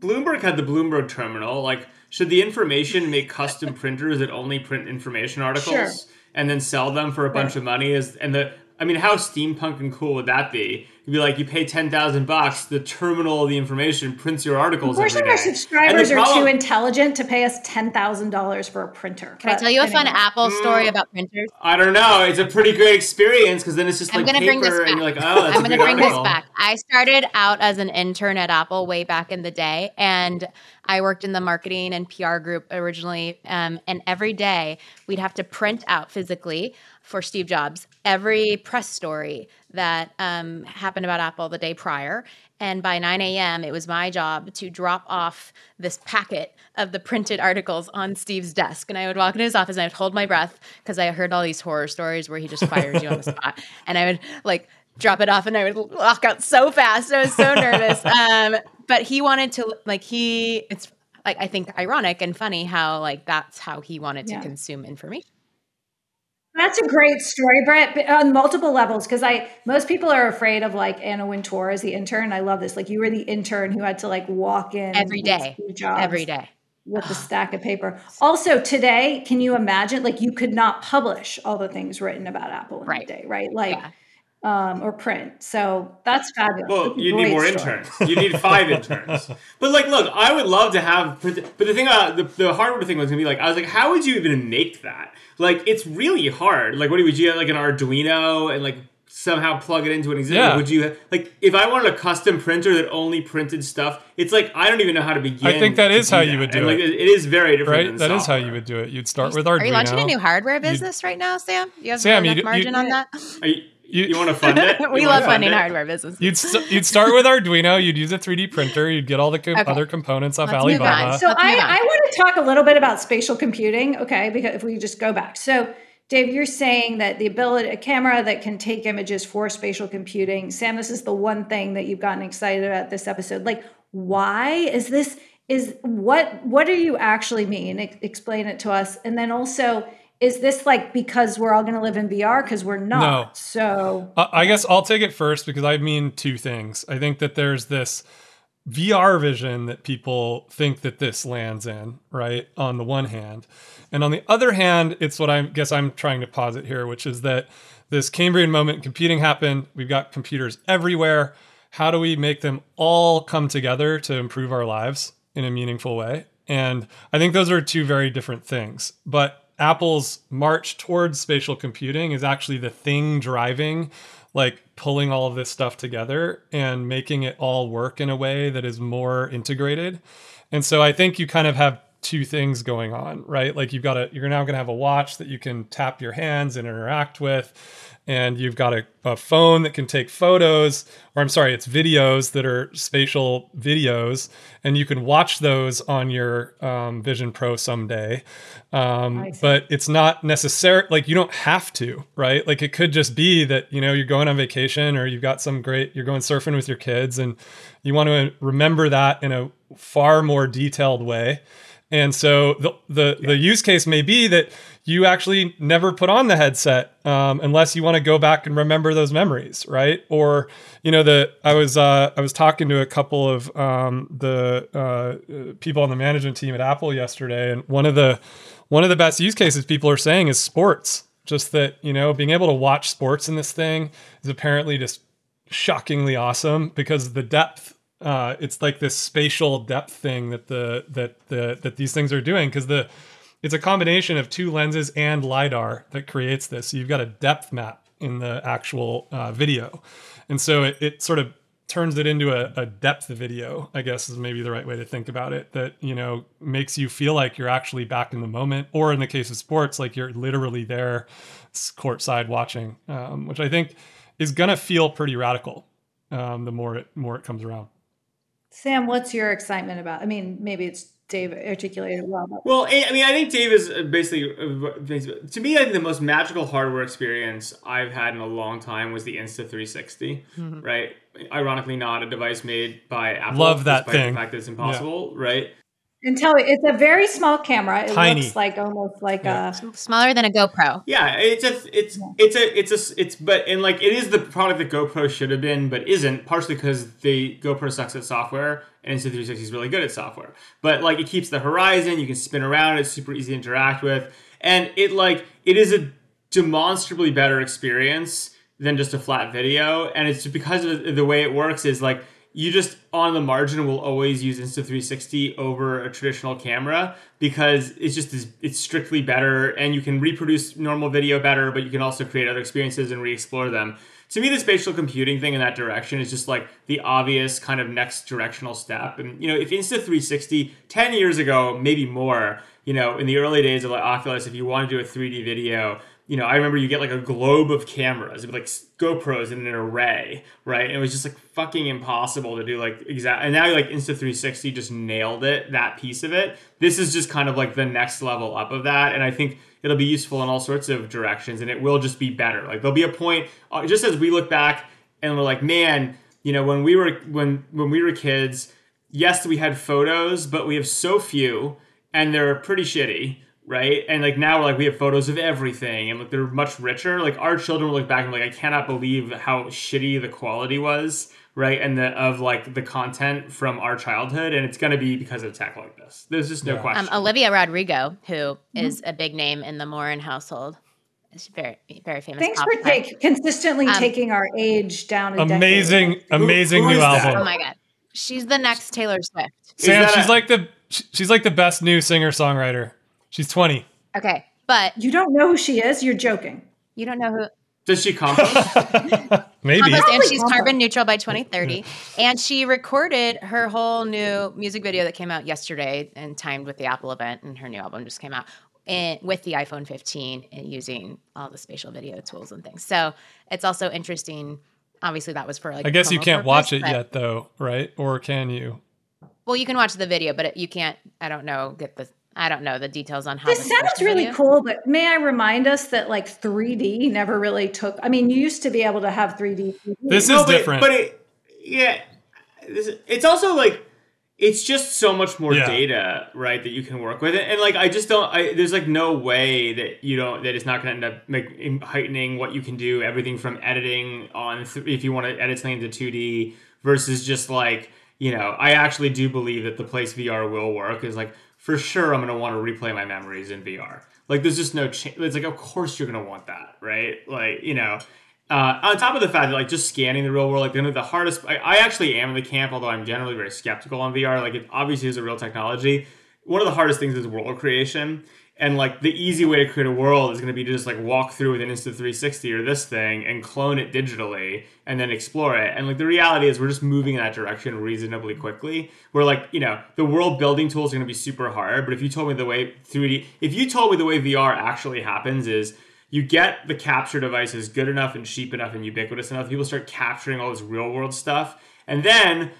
Bloomberg had the Bloomberg terminal. Like, should the information make custom printers that only print information articles Sure. and then sell them for a bunch of money? Is and the I mean, how steampunk and cool would that be? You'd be like, you pay ten thousand bucks, the terminal of the information prints your articles every Unfortunately, day. our And subscribers are problem- too intelligent to pay us ten thousand dollars for a printer. Can I tell you a fun anyway. Apple story Mm. about printers? I don't know. It's a pretty great experience because then it's just I'm like gonna paper, bring this and back. you're like, oh, that's I'm going to great bring this back. I started out as an intern at Apple way back in the day, and I worked in the marketing and PR group originally. Um, and every day we'd have to print out physically for Steve Jobs every press story that um, happened about Apple the day prior. And by 9 a.m., it was my job to drop off this packet of the printed articles on Steve's desk. And I would walk into his office and I'd hold my breath because I heard all these horror stories where he just fires you on the spot. And I would like drop it off and I would walk out so fast. I was so nervous. Um, but he wanted to like he it's like I think ironic and funny how like that's how he wanted to consume information. That's a great story, Brit, on multiple levels. Because I, most people are afraid of like Anna Wintour as the intern. I love this. Like you were the intern who had to like walk in Every day. Every day. with the stack of paper. Also, today, can you imagine? Like you could not publish all the things written about Apple in Right. the day, right? Like, Yeah. Um, or print. So that's fabulous. Well, That's you need more story. interns. You need five interns. But like, look, I would love to have. But the thing, uh, the, the hardware thing was gonna be like, I was like, how would you even make that? Like, it's really hard. Like, what do you, would you have like an Arduino and like somehow plug it into an existing? Yeah. Would you like if I wanted a custom printer that only printed stuff? It's like I don't even know how to begin. I think that is to is how you would do and, like, it. it is very different. Right? than That is how you would do it. You'd start with Arduino. Are you launching a new hardware business right now, Sam? You have Sam, enough you- you- margin on that? Are you, You- you, want to fund it? we You love wanna fund funding it? hardware businesses. You'd st- you'd start with Arduino. You'd use a 3D printer. You'd get all the co- Okay. other components off Let's move on. Alibaba. So Let's I. I want to talk a little bit about spatial computing, okay? Because if we just go back. So, Dave, you're saying that the ability, a camera that can take images for spatial computing. Sam, this is the one thing that you've gotten excited about this episode. Like, why is this? Is what? What do you actually mean? Ex- explain it to us. And then also, is this like because we're all going to live in VR? Because we're not. No. So Uh, I guess I'll take it first because I mean two things. I think that there's this VR vision that people think that this lands in, right? On the one hand. And on the other hand, it's what I guess I'm trying to posit here, which is that this Cambrian moment in computing happened. We've got computers everywhere. How do we make them all come together to improve our lives in a meaningful way? And I think those are two very different things. But Apple's march towards spatial computing is actually the thing driving like pulling all of this stuff together and making it all work in a way that is more integrated. And so I think you kind of have two things going on, right? Like you've got a you're now going to have a watch that you can tap your hands and interact with and you've got a, a phone that can take photos or i'm sorry it's videos that are spatial videos and you can watch those on your um, vision pro someday. Um, but it's not necessary like you don't have to right? Like it could just be that you know you're going on vacation or you've got some great you're going surfing with your kids and you want to remember that in a far more detailed way. And so the the, the use case may be that you actually never put on the headset um, unless you want to go back and remember those memories, right? Or you know, the I was uh, I was talking to a couple of um, the uh, people on the management team at Apple yesterday, and one of the one of the best use cases people are saying is sports. Just that, you know, being able to watch sports in this thing is apparently just shockingly awesome because the depth uh, it's like this spatial depth thing that the that the that these things are doing because the it's a combination of two lenses and lidar that creates this. So you've got a depth map in the actual uh, video. And so it, it sort of turns it into a, a depth video i guess is maybe the right way to think about it that you know makes you feel like you're actually back in the moment. Or in the case of sports like you're literally there courtside watching um, which i think is going to feel pretty radical um, the more it more it comes around. Sam, what's your excitement about? I mean, maybe it's Dave articulated well. Well, I I mean, I think Dave is uh, basically, uh, basically- to me, I think the most magical hardware experience I've had in a long time was the Insta360, right? Ironically, not a device made by Apple. Love that thing. The fact that it's impossible, right? and tell me, it's a very small camera. It Tiny. looks like almost like Yeah. a. Smaller than a GoPro. Yeah, it's a, it's it's a it's a s- it's but and like it is the product that GoPro should have been, but isn't partially because the GoPro sucks at software and Insta360 is really good at software. But like it keeps the horizon, you can spin around, it's super easy to interact with, and it like it is a demonstrably better experience than just a flat video, and it's because of the- the way it works is like you just on the margin will always use Insta360 over a traditional camera because it's just it's strictly better and you can reproduce normal video better, but you can also create other experiences and re-explore them. To me, the spatial computing thing in that direction is just like the obvious kind of next directional step. And you know, if Insta360 10 years ago, maybe more, you know, in the early days of like Oculus, if you want to do a 3D video, you know, I remember you get like a globe of cameras, like GoPros in an array, right? And it was just like fucking impossible to do like exact. And now like Insta360 just nailed it, that piece of it. This is just kind of like the next level up of that, and I think it'll be useful in all sorts of directions, and it will just be better. Like there'll be a point, uh, just as we look back and we're like, man, you know, when we were when when we were kids, yes, we had photos, but we have so few, and they're pretty shitty, right? And like now, we're like we have photos of everything, and like they're much richer. Like our children will look back and like, I cannot believe how shitty the quality was, right? And the of like the content from our childhood, and it's gonna be because of tech like this. There's just no Yeah. question. Um, Olivia Rodrigo, who is a big name in the Morin household, is very very famous. Thanks for take, consistently Um, taking our age down. A amazing decade. amazing who new is that? album Oh my god, she's the next Taylor Swift. sam she's a- like the she's like the best new singer songwriter she's 20 Okay, but You don't know who she is. You're joking. you don't know who Does she compost? maybe compost, and she's carbon neutral by 2030. and she recorded her whole new music video that came out yesterday and timed with the Apple event, and her new album just came out. And with the iPhone 15 and using all the spatial video tools and things. So it's also interesting. Obviously, that was for like. i guess you can't watch it yet though right or can you Well, you can watch the video, but it, you can't. I don't know. Get the. I don't know the details on how. This the sounds really video- cool, but may I remind us that like 3D never really took. I mean, you used to be able to have 3D. this No, is but, different But it, yeah, this- it's also like it's just so much more Yeah. data, right? That you can work with, it. and like I just don't. I, there's like no way that you don't that it's not going to end up make, heightening what you can do. Everything from editing on th- if you want to edit something into 2D versus just like you know. I actually do believe that the place VR will work is like for sure. I'm to want to replay my memories in VR. Like there's just no change. It's like of course you're to want that, right? Like you know. Uh, on top of the fact that like just scanning the real world, like the hardest, I, I actually am in the camp, although I'm generally very skeptical on VR. Like it obviously is a real technology. One of the hardest things is world creation, and like the easy way to create a world is going to be to just like walk through with an Insta360 or this thing and clone it digitally and then explore it. And like the reality is we're just moving in that direction reasonably quickly. We're like you know the world building tools are going to be super hard, but if you told me the way 3D, if you told me the way VR actually happens is you get the capture devices good enough and cheap enough and ubiquitous enough, people start capturing all this real world stuff. And then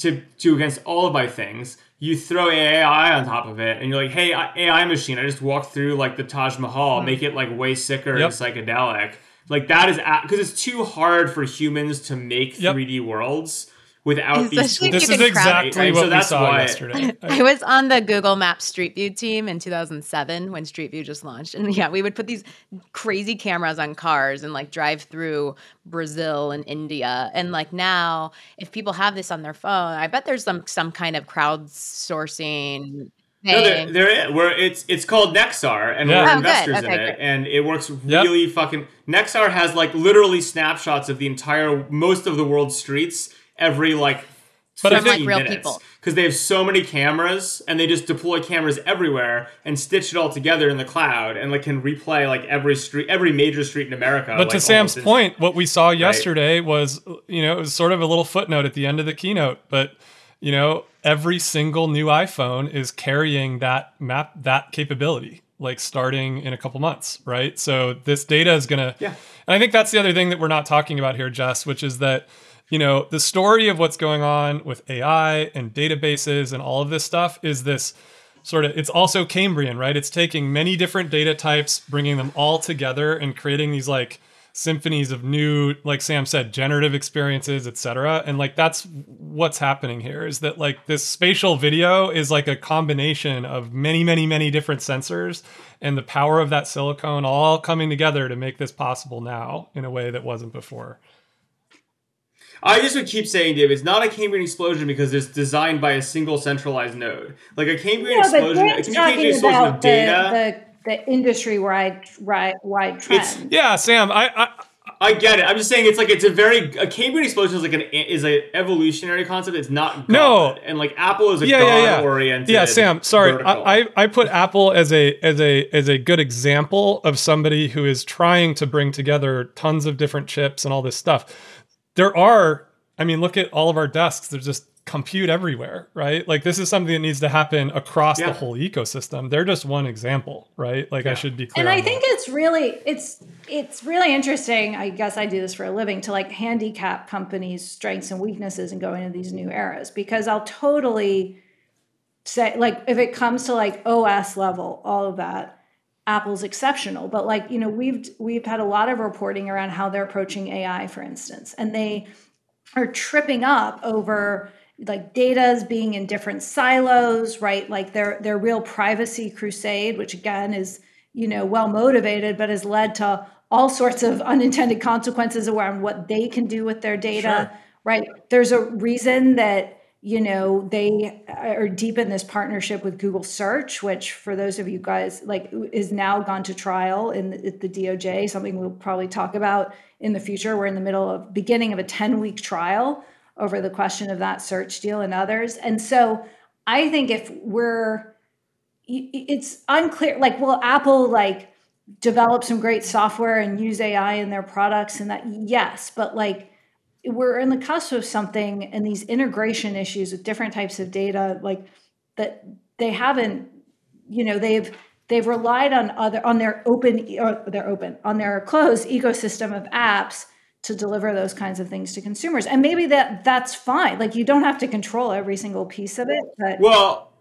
to to against all of my things, you throw AI on top of it, and you're like, "Hey, AI machine, I just walked through like the Taj Mahal, hmm. make it like way sicker Yep. and psychedelic." Like that is because it's too hard for humans to make Yep. 3D worlds without these. Especially tools. this is can exactly Right, what so we saw why- yesterday I was on the Google Maps Street View team in 2007 when Street View just launched. And yeah, we would put these crazy cameras on cars and like drive through Brazil and India. And like now, if people have this on their phone, I bet there's some some kind of crowdsourcing No, there, thing. there is. Where it's it's called Nexar, and Yeah. we're Oh, good. investors in it, great. and it works really fucking. Nexar has like literally snapshots of the entire most of the world's streets every like. But 15 think- Real minutes. people. because they have so many cameras and they just deploy cameras everywhere and stitch it all together in the cloud and like can replay like every street every major street in america But to Sam's point, what we saw yesterday was, you know, it was sort of a little footnote at the end of the keynote, but you know, every single new iPhone is carrying that map that capability, like starting in a couple months, right? So this data is gonna Yeah. And I think that's the other thing that we're not talking about here, Jess, which is that, you know, the story of what's going on with AI and databases and all of this stuff is this sort of it's also Cambrian, right? It's taking many different data types, bringing them all together and creating these like symphonies of new like Sam said generative experiences, etc. And like that's what's happening here is that like this spatial video is like a combination of many many many different sensors and the power of that silicone all coming together to make this possible now in a way that wasn't before. I just would keep saying dave it's not a cambrian explosion because it's designed by a single centralized node like a cambrian Yeah, explosion a Grant's communication talking explosion of about data the, the, the industry wide, wide, wide trend. Yeah, Sam, I, I I get it. I'm just saying it's like it's a very a Cambrian explosion is like an is a evolutionary concept. It's not God. No. and like Apple is a yeah, yeah, yeah. God oriented. Yeah, Sam. Sorry. I, I I put Apple as a as a as a good example of somebody who is trying to bring together tons of different chips and all this stuff. There are, I mean, look at all of our desks. There's just compute everywhere, right? Like this is something that needs to happen across Yeah. the whole ecosystem. They're just one example, right? Like I should be clear. and I think that. it's really it's it's really interesting. I guess I do this for a living to like handicap companies' strengths and weaknesses and go into these new eras because I'll totally say like if it comes to like OS level, all of that, Apple's exceptional. But like you know we've we've had a lot of reporting around how they're approaching AI, for instance, and they are tripping up over like data's being in different silos right like their their real privacy crusade which again is you know well motivated but has led to all sorts of unintended consequences around what they can do with their data right there's a reason that you know they are deep in this partnership with google search which for those of you guys like is now gone to trial in the, the doj something we'll probably talk about in the future. We're in the middle of beginning of a 10 week trial over the question of that search deal and others. And so i think if we're it's unclear like will apple like develop some great software and use ai in their products and that? Yes but like we're in the cusp of something and these integration issues with different types of data like that they haven't you know they've they've relied on other on their open or their open on their closed ecosystem of apps to deliver those kinds of things to consumers. And maybe that that's fine. Like you don't have to control every single piece of it but Well,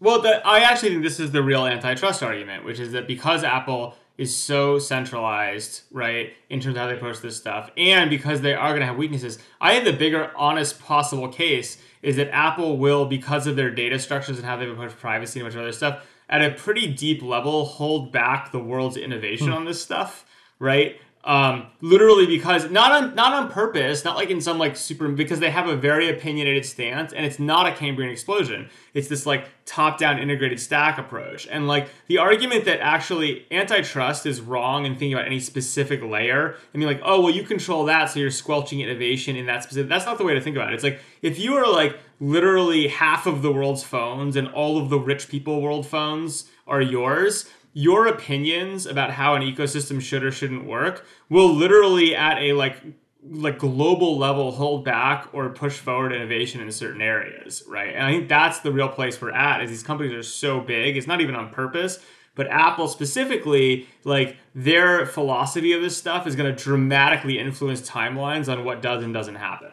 well, the, I actually think this is the real antitrust argument, which is that because Apple is so centralized, right, in terms of how they approach this stuff, and because they are going to have weaknesses, I think the bigger, honest possible case is that Apple will, because of their data structures and how they've approached privacy and a bunch of other stuff, at a pretty deep level, hold back the world's innovation hmm. on this stuff, right? Um, literally because not on not on purpose, not like in some like super because they have a very opinionated stance, and it's not a Cambrian explosion. It's this like top-down integrated stack approach, and like the argument that actually antitrust is wrong in thinking about any specific layer. I mean, like, oh well, you control that, so you're squelching innovation in that specific. That's not the way to think about it. It's like if you are like literally half of the world's phones and all of the rich people world phones are yours your opinions about how an ecosystem should or shouldn't work will literally at a like like global level hold back or push forward innovation in certain areas right? And i think that's the real place we're at is these companies are so big it's not even on purpose but apple specifically like their philosophy of this stuff is going to dramatically influence timelines on what does and doesn't happen.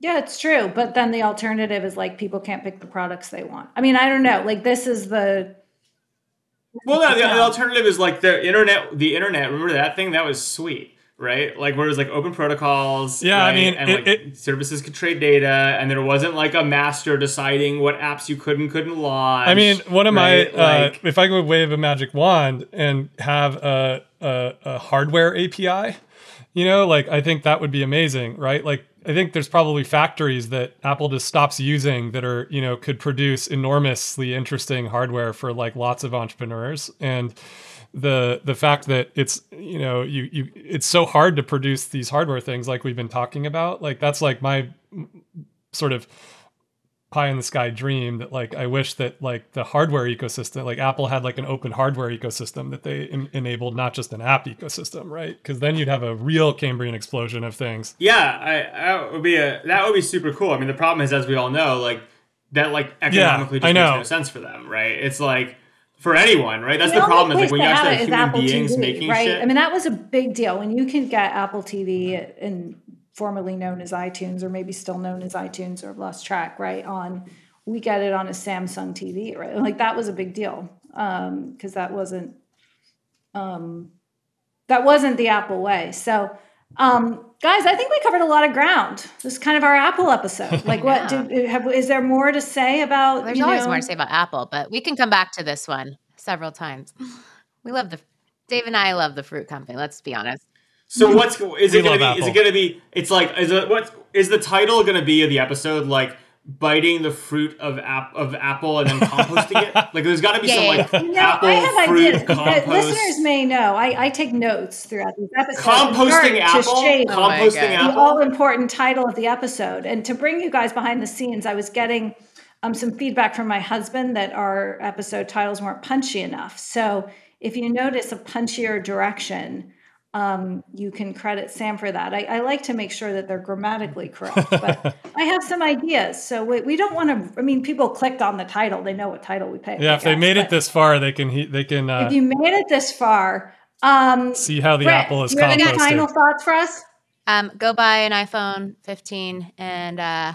Yeah it's true but then the alternative is like people can't pick the products they want. I mean i don't know like this is the Well, no, the, the alternative is like the internet. The internet. Remember that thing? That was sweet, right? Like where it was like open protocols. Yeah, I mean, and it- like it- services could trade data, and there wasn't like a master deciding what apps you could and couldn't launch. I mean, one of right? my uh, if I could wave a magic wand and have a, a, a hardware API, you know, like I think that would be amazing, right? Like I think there's probably factories that Apple just stops using that are, you know, could produce enormously interesting hardware for like lots of entrepreneurs. And the the fact that it's you know you you it's so hard to produce these hardware things like we've been talking about like that's like my sort of pie in the sky dream that like I wish that like the hardware ecosystem like Apple had like an open hardware ecosystem that they en- enabled not just an app ecosystem right because then you'd have a real Cambrian explosion of things Yeah, I, that would be a that would be super cool. I mean, the problem is, as we all know, like that like economically I just know. makes no sense for them, right? It's like for anyone, right? That's The the problem. Is like place when you to actually have human Apple beings TV, making right? shit. I mean, that was a big deal when you can get Apple TV and formerly known as iTunes, or maybe still known as iTunes, or I've lost track, right? On we get it on a Samsung TV, right? Like that was a big deal Um, because that wasn't um, that wasn't the Apple way. So. Um, guys, I think we covered a lot of ground. This is kind of our Apple episode. Like, what Yeah. do, have, is there more to say about? There's always know- more to say about Apple, but we can come back to this one several times. We love the Dave and I love the fruit company. Let's be honest. So what's is We it gonna love be? Is it gonna be? It's like is it what is the title gonna be of the episode? Like biting the fruit of app of apple and then composting it. Like there's got to be Yeah, some yeah, like No, apple I have fruit ideas. Compost. Listeners may know I, I take notes throughout these episodes. composting apple. shape Oh my composting God. the all important title of the episode. And to bring you guys behind the scenes, I was getting um, some feedback from my husband that our episode titles weren't punchy enough. So if you notice a punchier direction, um, you can credit Sam for that. I, I like to make sure that they're grammatically correct, but I have some ideas. So we, we don't want to. I mean, people clicked on the title; they know what title we picked. Yeah, I if they made it this far, they can he, they can If uh, you made it this far, um, see how the Brit, apple is you have any final thoughts for us? Um, go buy an iPhone 15 and uh,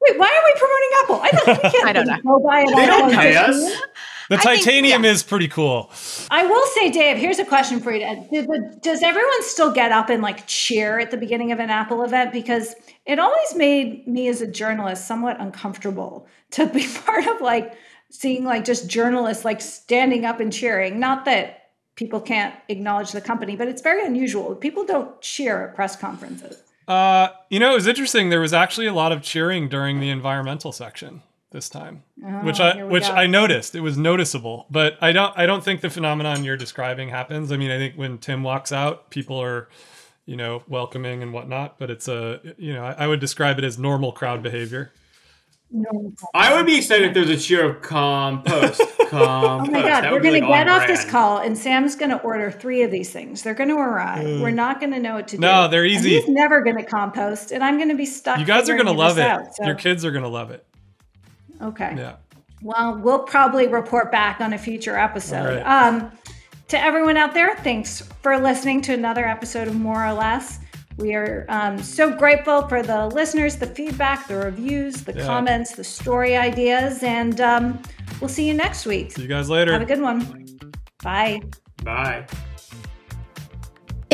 Wait, why are we promoting Apple? I don't, we can't I don't just go buy an They don't iPhone pay 15. us. The I think- titanium yeah. is pretty cool. I will say, Dave, here's a question for you. Did does everyone still get up and like cheer at the beginning of an Apple event? Because it always made me as a journalist somewhat uncomfortable to be part of like seeing like just journalists like standing up and cheering. Not that people can't acknowledge the company, but it's very unusual. People don't cheer at press conferences. Uh, you know, it was interesting. There was actually a lot of cheering during the environmental section this time, oh, which Oh, I which go. I noticed. It was noticeable, but I don't I don't think the phenomenon you're describing happens. I mean, I think when Tim walks out, people are, you know, welcoming and whatnot. But it's a you know, I, I would describe it as normal crowd behavior. No. I would be excited if there's a cheer of compost. compost. Oh my God, That we're going to like, get on off this call and Sam's going to order three of these things. They're going to arrive. We're not going to know what to do. No, they're And easy. he's never going to compost, and I'm going to be stuck. You guys are gonna love this it. out, so- Your kids are gonna love it. Okay. Yeah. Well, we'll probably report back on a future episode. All right. Um, to everyone out there, thanks for listening to another episode of More or Less. We are um, so grateful for the listeners, the feedback, the reviews, the Yeah. comments, the story ideas, and um, we'll see you next week. See you guys later. Have a good one. Bye. Bye.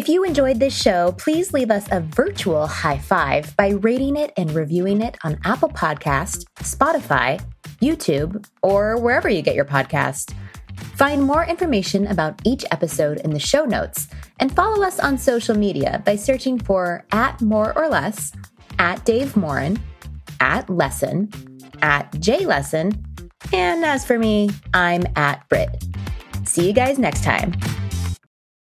If you enjoyed this show, please leave us a virtual high five by rating it and reviewing it on Apple Podcast, Spotify, YouTube, or wherever you get your podcast. Find more information about each episode in the show notes and follow us on social media by searching for at more or less, at Dave Morin, at Lessin, at J Lessin, and as for me, I'm at Brit. See you guys next time.